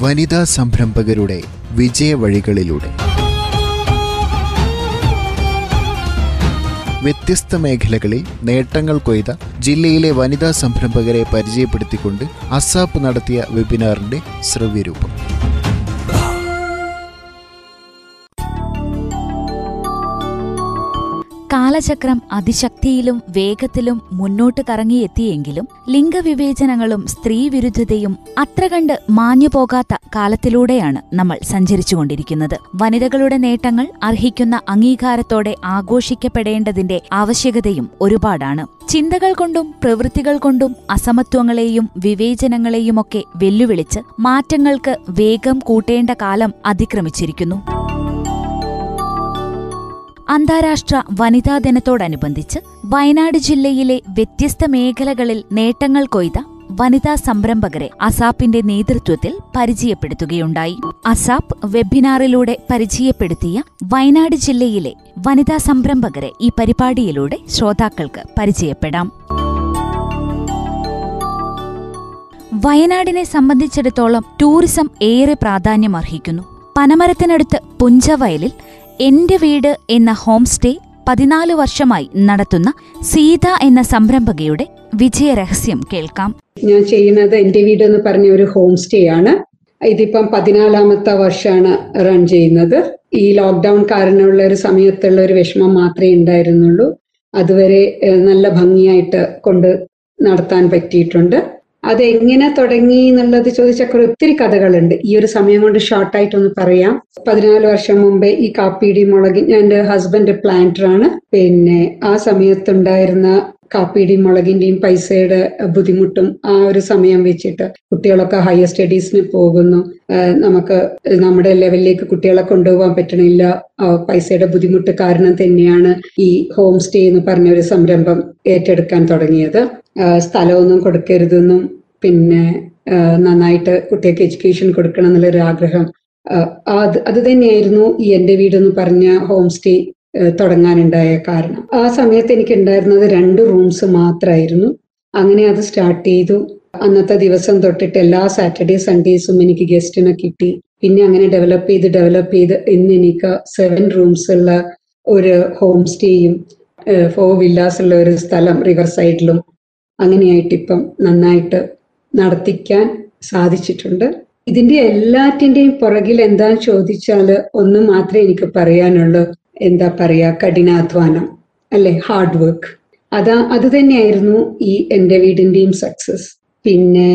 വനിതാ സംരംഭകരുടെ വിജയവഴികളിലൂടെ. വ്യത്യസ്ത മേഖലകളിൽ നേട്ടങ്ങൾ കൊയ്ത ജില്ലയിലെ വനിതാ സംരംഭകരെ പരിചയപ്പെടുത്തിക്കൊണ്ട് അസാപ്പ് നടത്തിയ വെബിനാറിന്റെ ശ്രവ്യരൂപം. കാലചക്രം അതിശക്തിയിലും വേഗത്തിലും മുന്നോട്ട് കറങ്ങിയെത്തിയെങ്കിലും ലിംഗവിവേചനങ്ങളും സ്ത്രീവിരുദ്ധതയും അത്ര കണ്ട് മാഞ്ഞുപോകാത്ത കാലത്തിലൂടെയാണ് നമ്മൾ സഞ്ചരിച്ചുകൊണ്ടിരിക്കുന്നത്. വനിതകളുടെ നേട്ടങ്ങൾ അർഹിക്കുന്ന അംഗീകാരത്തോടെ ആഘോഷിക്കപ്പെടേണ്ടതിന്റെ ആവശ്യകതയും ഒരുപാടാണ്. ചിന്തകൾ കൊണ്ടും പ്രവൃത്തികൾ കൊണ്ടും അസമത്വങ്ങളെയും വിവേചനങ്ങളെയുമൊക്കെ വെല്ലുവിളിച്ച് മാറ്റങ്ങൾക്ക് വേഗം കൂട്ടേണ്ട കാലം അതിക്രമിച്ചിരിക്കുന്നു. അന്താരാഷ്ട്ര വനിതാ ദിനത്തോടനുബന്ധിച്ച് വയനാട് ജില്ലയിലെ വ്യത്യസ്ത മേഖലകളിൽ നേട്ടങ്ങൾ കൊയ്ത വനിതാ സംരംഭകരെ അസാപ്പിന്റെ നേതൃത്വത്തിൽ പരിചയപ്പെടുത്തുകയുണ്ടായി. അസാപ്പ് വെബിനാറിലൂടെ പരിചയപ്പെടുത്തിയ വയനാട് ജില്ലയിലെ വനിതാ സംരംഭകരെ ഈ പരിപാടിയിലൂടെ ശ്രോതാക്കൾക്ക് പരിചയപ്പെടാം. വയനാടിനെ സംബന്ധിച്ചിടത്തോളം ടൂറിസം ഏറെ പ്രാധാന്യമർഹിക്കുന്നു. പനമരത്തിനടുത്ത് പുഞ്ചവയലിൽ എന്റെ വീട് എന്ന ഹോം സ്റ്റേ പതിനാല് വർഷമായി നടത്തുന്ന സീത എന്ന സംരംഭകയുടെ വിജയരഹസ്യം കേൾക്കാം. ഞാൻ ചെയ്യുന്നത് എന്റെ വീട് എന്ന് പറഞ്ഞ ഒരു ഹോം സ്റ്റേ ആണ്. ഇതിപ്പം പതിനാലാമത്തെ വർഷമാണ് റൺ ചെയ്യുന്നത്. ഈ ലോക്ക്ഡൗൺ കാരണമുള്ള ഒരു സമയത്തുള്ള ഒരു വിഷമം മാത്രമേ ഉണ്ടായിരുന്നുള്ളൂ. അതുവരെ നല്ല ഭംഗിയായിട്ട് കൊണ്ട് നടത്താൻ പറ്റിയിട്ടുണ്ട്. അത് എങ്ങനെ തുടങ്ങി എന്നുള്ളത് ചോദിച്ചാൽ ഒത്തിരി കഥകളുണ്ട്. ഈ ഒരു സമയം കൊണ്ട് ഷോർട്ടായിട്ടൊന്ന് പറയാം. പതിനാല് വർഷം മുമ്പേ ഈ കാപ്പിയുടെ മുളക് എന്റെ ഹസ്ബൻഡ് പ്ലാന്റർ ആണ്. പിന്നെ ആ സമയത്തുണ്ടായിരുന്ന കാപ്പിയുടെയും മുളകിന്റെയും പൈസയുടെ ബുദ്ധിമുട്ടും ആ ഒരു സമയം വെച്ചിട്ട് കുട്ടികളൊക്കെ ഹയർ സ്റ്റഡീസിന് പോകുന്നു. നമുക്ക് നമ്മുടെ ലെവലിലേക്ക് കുട്ടികളെ കൊണ്ടുപോകാൻ പറ്റണില്ല. പൈസയുടെ ബുദ്ധിമുട്ട് കാരണം തന്നെയാണ് ഈ ഹോം സ്റ്റേ എന്ന് പറഞ്ഞ ഒരു സംരംഭം ഏറ്റെടുക്കാൻ തുടങ്ങിയത്. സ്ഥലമൊന്നും കൊടുക്കരുതെന്നും പിന്നെ നന്നായിട്ട് കുട്ടികൾക്ക് എഡ്യൂക്കേഷൻ കൊടുക്കണം എന്നുള്ളൊരു ആഗ്രഹം. അത് അത് തന്നെയായിരുന്നു ഈ എന്റെ വീടെന്ന് പറഞ്ഞ ഹോം സ്റ്റേ തുടങ്ങാനുണ്ടായ കാരണം. ആ സമയത്ത് എനിക്ക് ഉണ്ടായിരുന്നത് രണ്ട് റൂംസ് മാത്രമായിരുന്നു അങ്ങനെ അത് സ്റ്റാർട്ട് ചെയ്തു. അന്നത്തെ ദിവസം തൊട്ടിട്ട് എല്ലാ സാറ്റർഡേ സൺഡേസും എനിക്ക് ഗസ്റ്റിനെ കിട്ടി. പിന്നെ അങ്ങനെ ഡെവലപ്പ് ചെയ്ത് ഡെവലപ്പ് ചെയ്ത് ഇന്ന് എനിക്ക് സെവൻ റൂംസ് ഉള്ള ഒരു ഹോം സ്റ്റേയും ഫോർ വില്ലാസ് ഉള്ള ഒരു സ്ഥലം റിവർ സൈഡിലും അങ്ങനെയായിട്ട് ഇപ്പം നന്നായിട്ട് നടത്തിക്കാൻ സാധിച്ചിട്ടുണ്ട്. ഇതിന്റെ എല്ലാറ്റിന്റെയും പുറകിൽ എന്താന്ന് ചോദിച്ചാൽ ഒന്ന് മാത്രമേ എനിക്ക് പറയാനുള്ളൂ. എന്താ പറയാ കഠിനാധ്വാനം അല്ലെ? ഹാർഡ് വർക്ക് അതാ അത് തന്നെയായിരുന്നു ഈ എന്റെ വീടിന്റെയും സക്സസ് പിന്നെ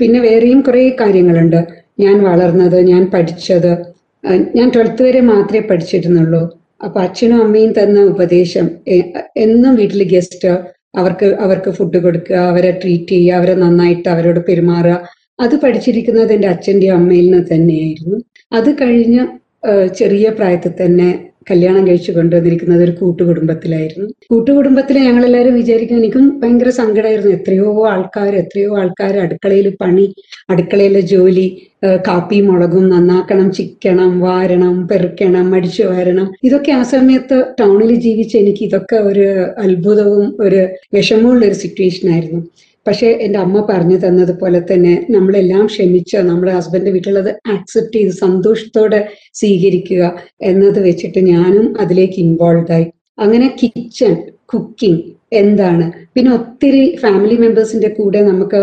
പിന്നെ വേറെയും കുറേ കാര്യങ്ങളുണ്ട്. ഞാൻ വളർന്നത് ഞാൻ പഠിച്ചത് ഞാൻ ട്വൽത്ത് വരെ മാത്രമേ പഠിച്ചിരുന്നുള്ളൂ. അപ്പൊ അച്ഛനും അമ്മയും തന്ന ഉപദേശം എന്നും വീട്ടിൽ ഗസ്റ്റ് അവർക്ക് അവർക്ക് ഫുഡ് കൊടുക്കുക അവരെ ട്രീറ്റ് ചെയ്യുക അവരെ നന്നായിട്ട് അവരോട് പെരുമാറുക. അത് പഠിച്ചിരിക്കുന്നത് എന്റെ അച്ഛന്റെയും അമ്മയിൽ നിന്ന് തന്നെയായിരുന്നു. അത് കഴിഞ്ഞ് ചെറിയ പ്രായത്തിൽ തന്നെ കല്യാണം കഴിച്ചു കൊണ്ടുവന്നിരിക്കുന്നത് ഒരു കൂട്ടുകുടുംബത്തിലായിരുന്നു. കൂട്ടുകുടുംബത്തിൽ ഞങ്ങളെല്ലാവരും വിചാരിക്കും എനിക്കും ഭയങ്കര സങ്കടമായിരുന്നു എത്രയോ ആൾക്കാർ എത്രയോ ആൾക്കാർ അടുക്കളയിൽ പണി അടുക്കളയിലെ ജോലി കാപ്പി മുളകും നന്നാക്കണം ചിക്കണം വാരണം പെറുക്കണം അടിച്ചു വാരണം. ഇതൊക്കെ ആ സമയത്ത് ടൗണിൽ ജീവിച്ച എനിക്ക് ഇതൊക്കെ ഒരു അത്ഭുതവും ഒരു വിഷമമുള്ള ഒരു സിറ്റുവേഷൻ ആയിരുന്നു. പക്ഷെ എന്റെ അമ്മ പറഞ്ഞു തന്നതുപോലെ തന്നെ നമ്മളെല്ലാം ക്ഷമിച്ച് നമ്മുടെ ഹസ്ബൻഡ് വീട്ടിലുള്ളത് ആക്സെപ്റ്റ് ചെയ്ത് സന്തോഷത്തോടെ സ്വീകരിക്കുക എന്നത് വെച്ചിട്ട് ഞാനും അതിലേക്ക് ഇൻവോൾവ് ആയി. അങ്ങനെ കിച്ചൺ കുക്കിംഗ് എന്താണ്? പിന്നെ ഒത്തിരി ഫാമിലി മെമ്പേഴ്സിന്റെ കൂടെ നമുക്ക്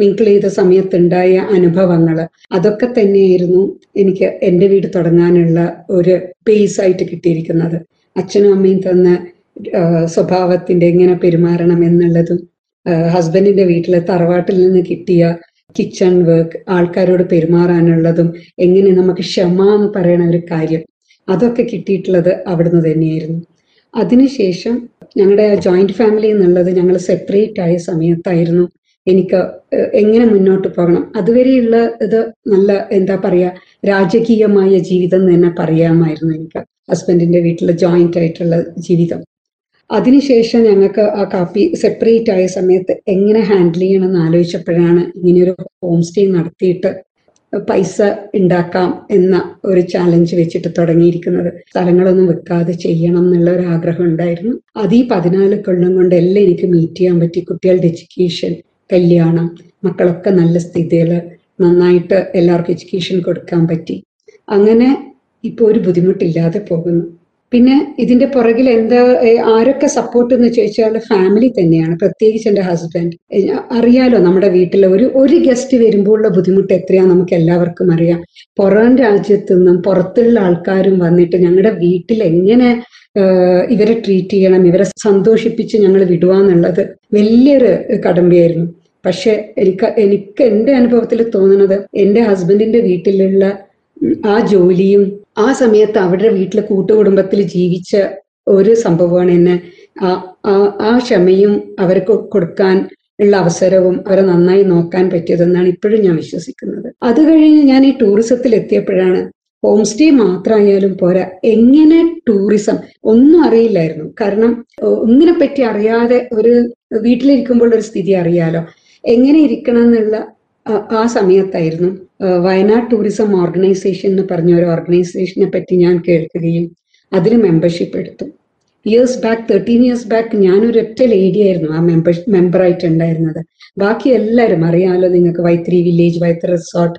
മിങ്കിൾ ചെയ്ത സമയത്തുണ്ടായ അനുഭവങ്ങൾ. അതൊക്കെ തന്നെയായിരുന്നു എനിക്ക് എന്റെ വീട് തുടങ്ങാനുള്ള ഒരു ബേസ് ആയിട്ട് കിട്ടിയിരിക്കുന്നത്. അച്ഛനും അമ്മയും തന്ന സ്വഭാവത്തിന്റെ എങ്ങനെ പെരുമാറണം എന്നുള്ളതും ഹസ്ബൻഡിന്റെ വീട്ടിലെ തറവാട്ടിൽ നിന്ന് കിട്ടിയ കിച്ചൺ വർക്ക് ആൾക്കാരോട് പെരുമാറാനുള്ളതും എങ്ങനെ നമുക്ക് ക്ഷമ എന്ന് പറയുന്ന ഒരു കാര്യം അതൊക്കെ കിട്ടിയിട്ടുള്ളത് അവിടുന്ന് തന്നെയായിരുന്നു. അതിനുശേഷം ഞങ്ങളുടെ ജോയിന്റ് ഫാമിലി എന്നുള്ളത് ഞങ്ങൾ സെപ്പറേറ്റ് ആയ സമയത്തായിരുന്നു എനിക്ക് എങ്ങനെ മുന്നോട്ട് പോകണം. അതുവരെയുള്ള ഇത് നല്ല എന്താ പറയാ രാജകീയമായ ജീവിതം എന്ന് തന്നെ പറയാമായിരുന്നു എനിക്ക് ഹസ്ബൻഡിന്റെ വീട്ടിലെ ജോയിന്റ് ആയിട്ടുള്ള ജീവിതം. അതിനുശേഷം ഞങ്ങൾക്ക് ആ കാപ്പി സെപ്പറേറ്റ് ആയ സമയത്ത് എങ്ങനെ ഹാൻഡിൽ ചെയ്യണം എന്ന് ആലോചിച്ചപ്പോഴാണ് ഇങ്ങനെയൊരു ഹോം സ്റ്റേ നടത്തിയിട്ട് പൈസ ഉണ്ടാക്കാം എന്ന ഒരു ചാലഞ്ച് വെച്ചിട്ട് തുടങ്ങിയിരിക്കുന്നത്. സ്ഥലങ്ങളൊന്നും വെക്കാതെ ചെയ്യണം എന്നുള്ള ഒരു ആഗ്രഹം ഉണ്ടായിരുന്നു. അത് ഈ പതിനാല് കൊല്ലം കൊണ്ട് എല്ലാം എനിക്ക് മീറ്റ് ചെയ്യാൻ പറ്റി. കുട്ടികളുടെ എഡ്യൂക്കേഷൻ കല്യാണം മക്കളൊക്കെ നല്ല സ്ഥിതിയിൽ നന്നായിട്ട് എല്ലാവർക്കും എഡ്യൂക്കേഷൻ കൊടുക്കാൻ പറ്റി. അങ്ങനെ ഇപ്പോൾ ഒരു ബുദ്ധിമുട്ടില്ലാതെ പോകുന്നു. പിന്നെ ഇതിന്റെ പുറകിൽ എന്താ ആരൊക്കെ സപ്പോർട്ട് എന്ന് ചോദിച്ചാൽ ഫാമിലി തന്നെയാണ്. പ്രത്യേകിച്ച് എന്റെ ഹസ്ബൻഡ് അറിയാലോ നമ്മുടെ വീട്ടിൽ ഒരു ഒരു ഗസ്റ്റ് വരുമ്പോഴുള്ള ബുദ്ധിമുട്ട് എത്രയാ നമുക്ക് എല്ലാവർക്കും അറിയാം. പുറം രാജ്യത്തു നിന്നും പുറത്തുള്ള ആൾക്കാരും വന്നിട്ട് ഞങ്ങളുടെ വീട്ടിൽ എങ്ങനെ ഇവരെ ട്രീറ്റ് ചെയ്യണം ഇവരെ സന്തോഷിപ്പിച്ച് ഞങ്ങൾ വിടുവാന്നുള്ളത് വലിയൊരു കടമ്പയായിരുന്നു. പക്ഷെ എനിക്ക് എനിക്ക് എന്റെ അനുഭവത്തിൽ തോന്നുന്നത് എന്റെ ഹസ്ബൻഡിന്റെ വീട്ടിലുള്ള ആ ജോലിയും ആ സമയത്ത് അവരുടെ വീട്ടിലെ കൂട്ടുകുടുംബത്തിൽ ജീവിച്ച ഒരു സംഭവമാണ് എന്നെ ആ- ആ- ക്ഷമയും അവർക്ക് കൊടുക്കാൻ ഉള്ള അവസരവും അവരെ നന്നായി നോക്കാൻ പറ്റിയതെന്നാണ് ഇപ്പോഴും ഞാൻ വിശ്വസിക്കുന്നത്. അത് കഴിഞ്ഞ് ഞാൻ ഈ ടൂറിസത്തിൽ എത്തിയപ്പോഴാണ് ഹോം സ്റ്റേ മാത്രമായാലും പോരാ. എങ്ങനെ ടൂറിസം ഒന്നും അറിയില്ലായിരുന്നു. കാരണം ഒന്നിനെ പറ്റി അറിയാതെ ഒരു വീട്ടിലിരിക്കുമ്പോൾ ഒരു സ്ഥിതി അറിയാലോ. എങ്ങനെ ഇരിക്കണം എന്നുള്ള ആ- സമയത്തായിരുന്നു വയനാട് ടൂറിസം ഓർഗനൈസേഷൻ എന്ന് പറഞ്ഞ ഒരു ഓർഗനൈസേഷനെ പറ്റി ഞാൻ കേൾക്കുകയും അതിന് മെമ്പർഷിപ്പ് എടുത്തു. Years back thirteen years back ഞാനൊരു ഒറ്റ ലേഡി ആയിരുന്നു ആ മെമ്പർ മെമ്പറായിട്ട് ഉണ്ടായിരുന്നത്. ബാക്കി എല്ലാവരും അറിയാമല്ലോ നിങ്ങൾക്ക് വൈത്തിരി വില്ലേജ് വൈത്തിരി റിസോർട്ട്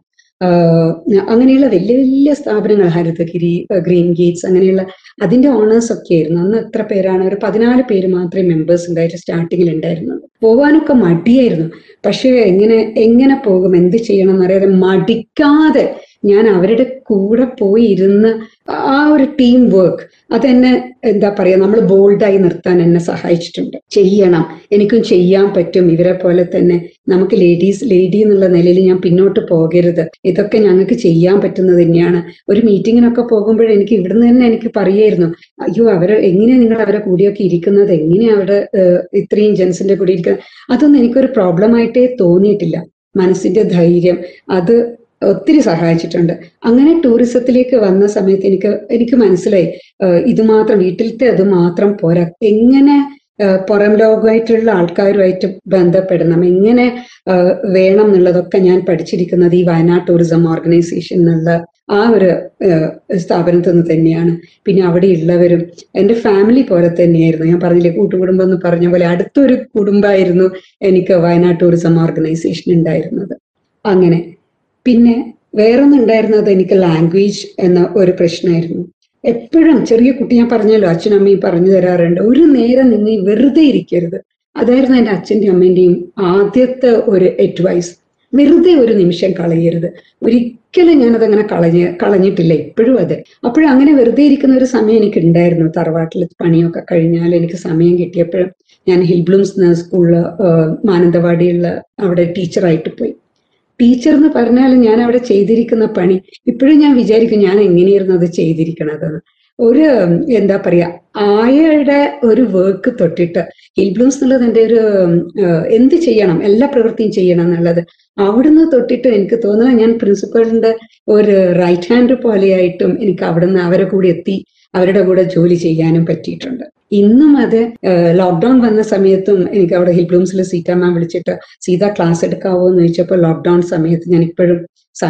അങ്ങനെയുള്ള വലിയ വലിയ സ്ഥാപനങ്ങൾ ഹരിതഗിരി ഗ്രീൻ ഗേറ്റ്സ് അങ്ങനെയുള്ള അതിന്റെ ഓണേഴ്സ് ഒക്കെ ആയിരുന്നു അന്ന് എത്ര പേരാണ്? ഒരു പതിനാല് പേര് മാത്രമേ മെമ്പേഴ്സ് ഉണ്ടായിട്ട് സ്റ്റാർട്ടിങ്ങിൽ ഉണ്ടായിരുന്നുള്ളൂ. പോവാനൊക്കെ മടിയായിരുന്നു. പക്ഷേ എങ്ങനെ എങ്ങനെ പോകും? എന്ത് ചെയ്യണം എന്നറിയാതെ മടിക്കാതെ ഞാൻ അവരുടെ കൂടെ പോയി ഇരുന്ന് ആ ഒരു ടീം വർക്ക് അതെന്നെ എന്താ പറയാ നമ്മൾ ബോൾഡായി നിർത്താൻ എന്നെ സഹായിച്ചിട്ടുണ്ട്. ചെയ്യണം എനിക്കും ചെയ്യാൻ പറ്റും ഇവരെ പോലെ തന്നെ നമുക്ക് ലേഡീസ് ലേഡി എന്നുള്ള നിലയിൽ ഞാൻ പിന്നോട്ട് പോകരുത്. ഇതൊക്കെ ഞങ്ങൾക്ക് ചെയ്യാൻ പറ്റുന്നത് തന്നെയാണ്. ഒരു മീറ്റിങ്ങിനൊക്കെ പോകുമ്പോൾ എനിക്ക് ഇവിടുന്ന് തന്നെ എനിക്ക് പറയായിരുന്നു അയ്യോ അവരെ എങ്ങനെയാ നിങ്ങൾ അവരെ കൂടിയൊക്കെ ഇരിക്കുന്നത്? എങ്ങനെയാ അവിടെ ഇത്രയും ജെൻസിന്റെ കൂടി ഇരിക്കുന്നത്? അതൊന്നും എനിക്കൊരു പ്രോബ്ലം ആയിട്ടേ തോന്നിയിട്ടില്ല. മനസ്സിന്റെ ധൈര്യം അത് ഒത്തിരി സഹായിച്ചിട്ടുണ്ട്. അങ്ങനെ ടൂറിസത്തിലേക്ക് വന്ന സമയത്ത് എനിക്ക് എനിക്ക് മനസ്സിലായി ഇത് മാത്രം വീട്ടിലത്തെ അത് മാത്രം പോരാ. എങ്ങനെ പുറം ലോകമായിട്ടുള്ള ആൾക്കാരുമായിട്ട് ബന്ധപ്പെടണം? എങ്ങനെ വേണം എന്നുള്ളതൊക്കെ ഞാൻ പഠിച്ചിരിക്കുന്നത് ഈ വയനാട് ടൂറിസം ഓർഗനൈസേഷൻ എന്നുള്ള ആ ഒരു സ്ഥാപനത്തിൽ നിന്ന് തന്നെയാണ്. പിന്നെ അവിടെ ഉള്ളവരും എന്റെ ഫാമിലി പോലെ തന്നെയായിരുന്നു. ഞാൻ പറഞ്ഞില്ലേ കൂട്ടുകുടുംബം എന്ന് പറഞ്ഞ പോലെ അടുത്തൊരു കുടുംബമായിരുന്നു എനിക്ക് വയനാട് ടൂറിസം ഓർഗനൈസേഷൻ ഉണ്ടായിരുന്നത്. അങ്ങനെ പിന്നെ വേറൊന്നുണ്ടായിരുന്നത് എനിക്ക് ലാംഗ്വേജ് എന്ന ഒരു പ്രശ്നമായിരുന്നു എപ്പോഴും ചെറിയ കുട്ടി ഞാൻ പറഞ്ഞല്ലോ അച്ഛനും അമ്മയും പറഞ്ഞു തരാറുണ്ട്. ഒരു നേരം നിങ്ങൾ വെറുതെ ഇരിക്കരുത്. അതായിരുന്നു എന്റെ അച്ഛന്റെയും അമ്മേന്റെയും ആദ്യത്തെ ഒരു അഡ്വൈസ് വെറുതെ ഒരു നിമിഷം കളയരുത്. ഒരിക്കലും ഞാനതങ്ങനെ കളഞ്ഞ് കളഞ്ഞിട്ടില്ല ഇപ്പോഴും അതെ. അപ്പോഴും അങ്ങനെ വെറുതെ ഇരിക്കുന്ന ഒരു സമയം എനിക്ക് ഉണ്ടായിരുന്നു. തറവാട്ടിൽ പണിയൊക്കെ കഴിഞ്ഞാൽ എനിക്ക് സമയം കിട്ടിയപ്പോഴും ഞാൻ ഹിൽബ്ലൂംസ് സ്കൂളിൽ മാനന്തവാടിയുള്ള അവിടെ ടീച്ചറായിട്ട് പോയി. ടീച്ചർ എന്ന് പറഞ്ഞാൽ ഞാൻ അവിടെ ചെയ്തിരിക്കുന്ന പണി. ഇപ്പോഴും ഞാൻ വിചാരിക്കും ഞാൻ എങ്ങനെയായിരുന്നു അത് ചെയ്തിരിക്കണതെന്ന്. ഒരു എന്താ പറയാ ആയയുടെ ഒരു വർക്ക് തൊട്ടിട്ട് ഹിൽബ്ലൂംസ് എന്നുള്ളത് എന്റെ ഒരു എന്ത് ചെയ്യണം എല്ലാ പ്രവൃത്തിയും ചെയ്യണം എന്നുള്ളത് അവിടുന്ന് തൊട്ടിട്ട് എനിക്ക് തോന്നുന്നു ഞാൻ പ്രിൻസിപ്പളിന്റെ ഒരു റൈറ്റ് ഹാൻഡ് പോലെയായിട്ടും എനിക്ക് അവിടുന്ന് അവരെ കൂടി എത്തി അവരുടെ കൂടെ ജോലി ചെയ്യാനും പറ്റിയിട്ടുണ്ട്. ഇന്നും അത് ലോക്ക്ഡൌൺ വന്ന സമയത്തും എനിക്ക് അവിടെ ഹിൽ ബ്ലൂംസിൽ സീറ്റാ മാം വിളിച്ചിട്ട് സീത ക്ലാസ് എടുക്കാവോ? എന്ന് ചോദിച്ചപ്പോൾ ലോക്ക്ഡൌൺ സമയത്ത് ഞാൻ ഇപ്പോഴും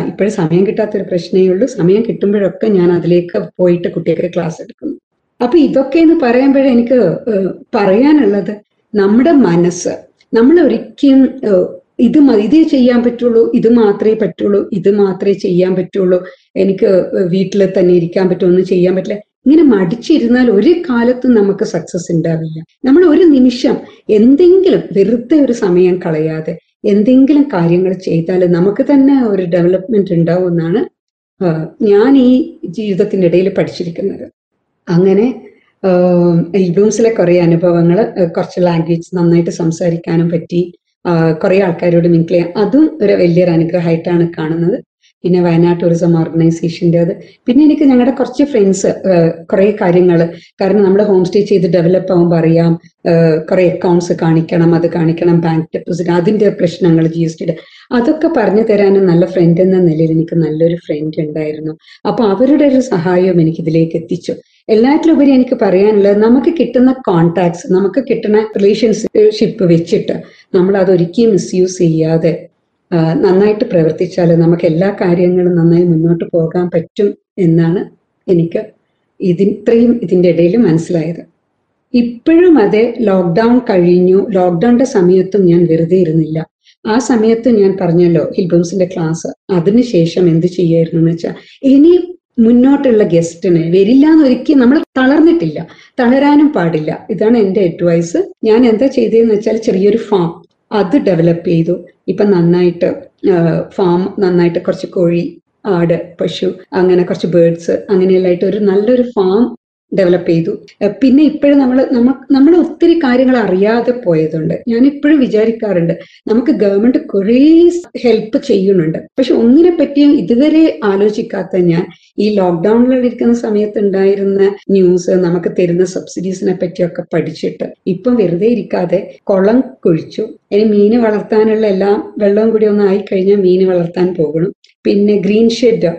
ഇപ്പോഴും സമയം കിട്ടാത്തൊരു പ്രശ്നമേ ഉള്ളൂ. സമയം കിട്ടുമ്പോഴൊക്കെ ഞാൻ അതിലേക്ക് പോയിട്ട് കുട്ടികൾക്ക് ക്ലാസ് എടുക്കുന്നു. അപ്പൊ ഇതൊക്കെ എന്ന് പറയുമ്പോഴേ എനിക്ക് പറയാനുള്ളത് നമ്മുടെ മനസ്സ് നമ്മൾ ഒരിക്കലും ഇത് ഇതേ ചെയ്യാൻ പറ്റുള്ളൂ ഇത് മാത്രമേ പറ്റുള്ളൂ ഇത് മാത്രമേ ചെയ്യാൻ പറ്റുള്ളൂ എനിക്ക് വീട്ടിൽ തന്നെ ഇരിക്കാൻ പറ്റുള്ളൂ ഒന്നും ചെയ്യാൻ പറ്റില്ല. ഇങ്ങനെ മടിച്ചിരുന്നാൽ ഒരു കാലത്തും നമുക്ക് സക്സസ് ഉണ്ടാവില്ല. നമ്മൾ ഒരു നിമിഷം എന്തെങ്കിലും വെറുതെ ഒരു സമയം കളയാതെ എന്തെങ്കിലും കാര്യങ്ങൾ ചെയ്താൽ നമുക്ക് തന്നെ ഒരു ഡെവലപ്മെന്റ് ഉണ്ടാവും എന്നാണ് ഞാൻ ഈ ജീവിതത്തിന്റെ ഇടയിൽ പഠിച്ചിരിക്കുന്നത്. അങ്ങനെ ബ്ലൂംസിലെ കുറെ അനുഭവങ്ങൾ കുറച്ച് ലാംഗ്വേജ് നന്നായിട്ട് സംസാരിക്കാനും പറ്റി കുറെ ആൾക്കാരോട് മിങ്കിൾ ചെയ്യാം അതും ഒരു വലിയൊരു അനുഗ്രഹമായിട്ടാണ് കാണുന്നത്. പിന്നെ വയനാട് ടൂറിസം ഓർഗനൈസേഷന്റെ അത്. പിന്നെ എനിക്ക് ഞങ്ങളുടെ കുറച്ച് ഫ്രണ്ട്സ് കുറേ കാര്യങ്ങൾ കാരണം നമ്മൾ ഹോം സ്റ്റേ ചെയ്ത് ഡെവലപ്പ് ആകുമ്പോൾ അറിയാം കുറേ അക്കൗണ്ട്സ് കാണിക്കണം അത് കാണിക്കണം ബാങ്ക് ഡെപ്പോസിറ്റ് അതിന്റെ പ്രശ്നങ്ങൾ ജി എസ് ടിയുടെ അതൊക്കെ പറഞ്ഞു തരാനും നല്ല ഫ്രണ്ട് എന്ന നിലയിൽ എനിക്ക് നല്ലൊരു ഫ്രണ്ട് ഉണ്ടായിരുന്നു. അപ്പൊ അവരുടെ ഒരു സഹായവും എനിക്ക് ഇതിലേക്ക് എത്തിച്ചു. എല്ലാറ്റിലുപരി എനിക്ക് പറയാനുള്ളത് നമുക്ക് കിട്ടുന്ന കോൺടാക്ട്സ് നമുക്ക് കിട്ടുന്ന റിലേഷൻഷിപ്പ് വെച്ചിട്ട് നമ്മൾ അതൊരിക്കലും മിസ്യൂസ് ചെയ്യാതെ നന്നായിട്ട് പ്രവർത്തിച്ചാൽ നമുക്ക് എല്ലാ കാര്യങ്ങളും നന്നായി മുന്നോട്ട് പോകാൻ പറ്റും എന്നാണ് എനിക്ക് ഇതി ഇത്രയും ഇതിന്റെ ഇടയിൽ മനസ്സിലായത്. ഇപ്പോഴും അതെ ലോക്ക്ഡൗൺ കഴിഞ്ഞു. ലോക്ക്ഡൗണിന്റെ സമയത്തും ഞാൻ വെറുതെ ഇരുന്നില്ല. ആ സമയത്ത് ഞാൻ പറഞ്ഞല്ലോ ഹിൽബംസിന്റെ ക്ലാസ്. അതിനുശേഷം എന്ത് ചെയ്യായിരുന്നു എന്ന് വെച്ചാൽ ഇനി മുന്നോട്ടുള്ള ഗസ്റ്റിന് വരില്ല എന്നൊരിക്കലും നമ്മൾ തളർന്നിട്ടില്ല. തളരാനും പാടില്ല. ഇതാണ് എന്റെ അഡ്വൈസ് ഞാൻ എന്താ ചെയ്തതെന്ന് വെച്ചാൽ ചെറിയൊരു ഫാം അത് ഡെവലപ്പ് ചെയ്തു. ഇപ്പം നന്നായിട്ട് ഫാം നന്നായിട്ട് കുറച്ച് കോഴി ആട് പശു അങ്ങനെ കുറച്ച് ബേർഡ്സ് അങ്ങനെയെല്ലായിട്ട് ഒരു നല്ലൊരു ഫാം ഡെവലപ്പ് ചെയ്തു. പിന്നെ ഇപ്പോഴും നമ്മൾ നമ്മൾ ഒത്തിരി കാര്യങ്ങൾ അറിയാതെ പോയതുണ്ട്. ഞാൻ ഇപ്പോഴും വിചാരിക്കാറുണ്ട് നമുക്ക് ഗവൺമെന്റ് കുറേ ഹെൽപ്പ് ചെയ്യുന്നുണ്ട്. പക്ഷെ ഒന്നിനെ പറ്റിയും ഇതുവരെ ആലോചിക്കാത്ത ഞാൻ ഈ ലോക്ക്ഡൌണിൽ ഇരിക്കുന്ന സമയത്ത് ഉണ്ടായിരുന്ന ന്യൂസ് നമുക്ക് തരുന്ന സബ്സിഡീസിനെ പറ്റിയൊക്കെ പഠിച്ചിട്ട് ഇപ്പം വെറുതെ ഇരിക്കാതെ കുളം കുഴിച്ചു. ഇനി മീൻ വളർത്താനുള്ള എല്ലാം വെള്ളവും കൂടി ഒന്ന് ആയിക്കഴിഞ്ഞാൽ മീൻ വളർത്താൻ പോകണം പിന്നെ green shed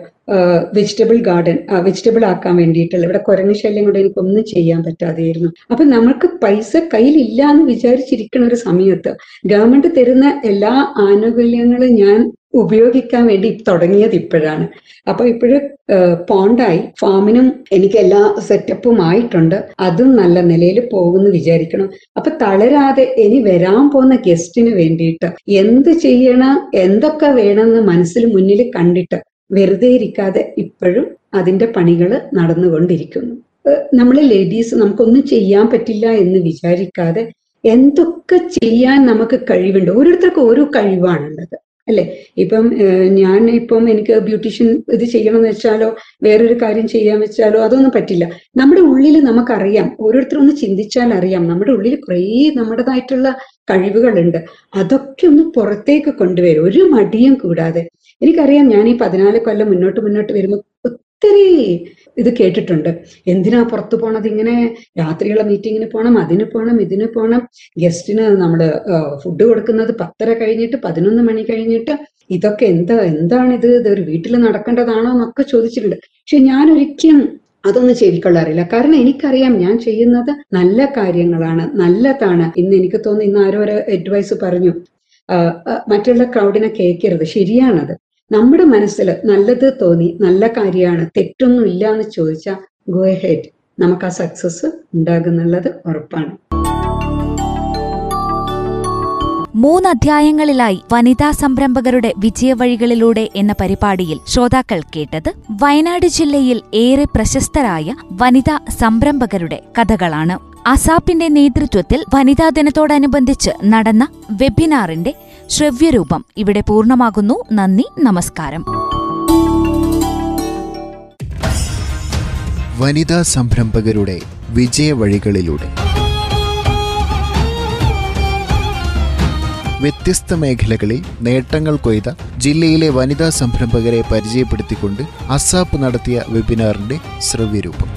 vegetable garden vegetable ആക്കാൻ വേണ്ടിയിട്ടുള്ള ഇവിടെ കുരങ്ങ് ശല്യം എനിക്ക് എനിക്കൊന്നും ചെയ്യാൻ പറ്റാതെയായിരുന്നു. അപ്പൊ നമ്മൾക്ക് പൈസ കയ്യിലില്ല എന്ന് വിചാരിച്ചിരിക്കുന്ന ഒരു സമയത്ത് ഗവൺമെന്റ് തരുന്ന എല്ലാ ആനുകൂല്യങ്ങളും ഞാൻ ഉപയോഗിക്കാൻ വേണ്ടി തുടങ്ങിയത് ഇപ്പോഴാണ്. അപ്പൊ ഇപ്പോഴും പോണ്ടായി. ഫാമിനും എനിക്ക് എല്ലാ സെറ്റപ്പും ആയിട്ടുണ്ട്. അതും നല്ല നിലയിൽ പോകുമെന്ന് വിചാരിക്കണം. അപ്പൊ തളരാതെ ഇനി വരാൻ പോകുന്ന ഗസ്റ്റിന് വേണ്ടിയിട്ട് എന്ത് ചെയ്യണം എന്തൊക്കെ വേണമെന്ന് മനസ്സിൽ മുന്നിൽ കണ്ടിട്ട് വെറുതെ ഇരിക്കാതെ ഇപ്പോഴും അതിന്റെ പണികൾ നടന്നുകൊണ്ടിരിക്കുന്നു. നമ്മൾ ലേഡീസ് നമുക്കൊന്നും ചെയ്യാൻ പറ്റില്ല എന്ന് വിചാരിക്കാതെ എന്തൊക്കെ ചെയ്യാൻ നമുക്ക് കഴിവുണ്ട്? ഓരോരുത്തർക്കും ഓരോ കഴിവാണുള്ളത്. അല്ലെ? ഇപ്പം ഞാൻ ഇപ്പം എനിക്ക് ബ്യൂട്ടീഷ്യൻ ഇത് ചെയ്യണമെന്ന് വെച്ചാലോ വേറൊരു കാര്യം ചെയ്യാൻ വെച്ചാലോ അതൊന്നും പറ്റില്ല. നമ്മുടെ ഉള്ളിൽ നമുക്കറിയാം ഓരോരുത്തരും ഒന്ന് ചിന്തിച്ചാൽ അറിയാം. നമ്മുടെ ഉള്ളിൽ കുറേ നമ്മുടേതായിട്ടുള്ള കഴിവുകളുണ്ട്. അതൊക്കെ ഒന്ന് പുറത്തേക്ക് കൊണ്ടുവരും. ഒരു മടിയും കൂടാതെ. എനിക്കറിയാം ഞാൻ ഈ പതിനാല് കൊല്ലം മുന്നോട്ട് മുന്നോട്ട് വരുമ്പോൾ ഒത്തിരി ഇത് കേട്ടിട്ടുണ്ട്. എന്തിനാ പുറത്തു പോണത്? ഇങ്ങനെ രാത്രിയുള്ള മീറ്റിങ്ങിന് പോകണം അതിന് പോകണം ഇതിന് പോകണം ഗസ്റ്റിന് നമ്മൾ ഫുഡ് കൊടുക്കുന്നത് പത്തര കഴിഞ്ഞിട്ട് പതിനൊന്ന് മണി കഴിഞ്ഞിട്ട്. ഇതൊക്കെ എന്താ എന്താണിത്? ഇത് ഒരു വീട്ടിൽ നടക്കേണ്ടതാണോ എന്നൊക്കെ ചോദിച്ചിട്ടുണ്ട്. പക്ഷെ ഞാൻ ഒരിക്കലും അതൊന്നും ചെവിക്കൊള്ളാറില്ല കാരണം എനിക്കറിയാം ഞാൻ ചെയ്യുന്നത് നല്ല കാര്യങ്ങളാണ് നല്ലതാണ് ഇന്ന് എനിക്ക് തോന്നുന്നു ഇന്ന് ആരോ ഒരു അഡ്വൈസ് പറഞ്ഞു. മറ്റുള്ള ക്രൗഡിനെ കേൾക്കരുത്. ശരിയാണത്. നമ്മുടെ മനസ്സിൽ നല്ലത് തോന്നി നല്ല കാര്യമാണ് തെറ്റൊന്നും ഇല്ല എന്ന് ചോദിച്ചാൽ ഗോ ഹെഡ് നമുക്ക് ആ സക്സസ് ഉണ്ടാകുന്നുള്ളത് ഉറപ്പാണ്. മൂന്ന് അധ്യായങ്ങളിലായി വനിതാ സംരംഭകരുടെ വിജയവഴികളിലൂടെ എന്ന പരിപാടിയിൽ ശ്രോതാക്കൾ കേട്ടത് വയനാട് ജില്ലയിൽ ഏറെ പ്രശസ്തരായ വനിതാ സംരംഭകരുടെ കഥകളാണ്. അസാപ്പിന്റെ നേതൃത്വത്തിൽ വനിതാ ദിനത്തോടനുബന്ധിച്ച് നടന്ന വെബിനാറിന്റെ ശ്രവ്യരൂപം. ഇവിടെ പൂർണമാകുന്നു. നന്ദി. നമസ്കാരം. വനിതാ സംരംഭകരുടെ വിജയവഴികളിലൂടെ വ്യത്യസ്ത മേഖലകളിൽ നേട്ടങ്ങൾ കൊയ്ത ജില്ലയിലെ വനിതാ സംരംഭകരെ പരിചയപ്പെടുത്തിക്കൊണ്ട് അസാപ്പ് നടത്തിയ വെബിനാറിന്റെ ശ്രവ്യരൂപം.